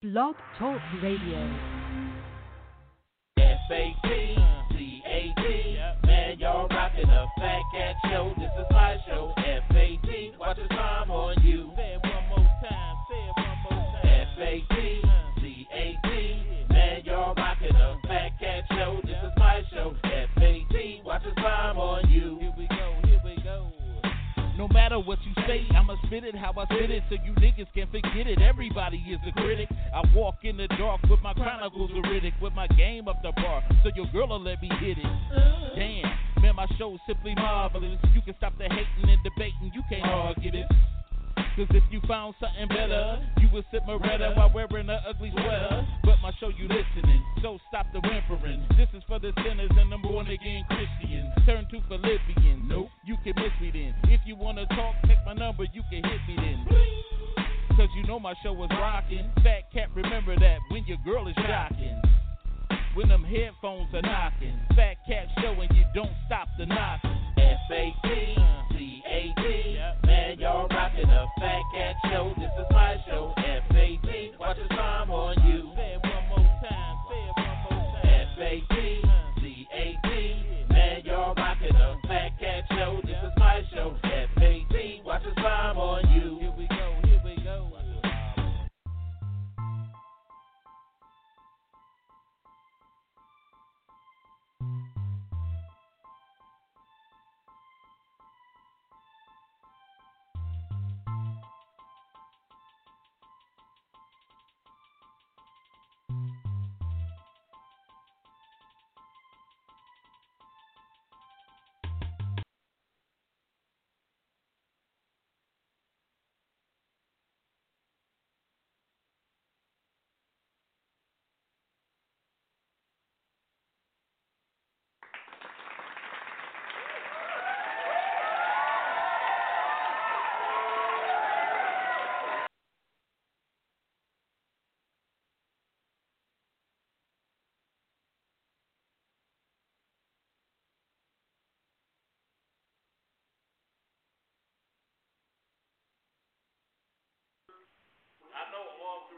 Blog Talk Radio. F-A-T, Man, y'all rocking a fat cat show. This is my show. F-A-T, watch the time on you. Matter what you say, I'ma spit it how I spit it so you niggas can't forget it. Everybody is a critic. I walk in the dark with my chronicles of Riddick, with my game up the bar, so your girl will let me hit it. Damn, man, my show's simply marvelous. You can stop the hating and debating, you can't argue this. Cause if you found something better, you would sit Moretta while wearing an ugly sweater. But my show you listening, so stop the whimpering. This is for the sinners and the born again Christians. Turn to Philippians. Nope, you can miss me then. Wanna talk, take my number, you can hit me then. Cause you know my show was rocking. Fat cat, remember that when your girl is shocking. When them headphones are knocking. Fat cat showing you don't stop the knocking. F-A-T, C-A-T. Man,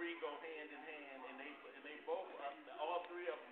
three go hand in hand, and they and they both all three of them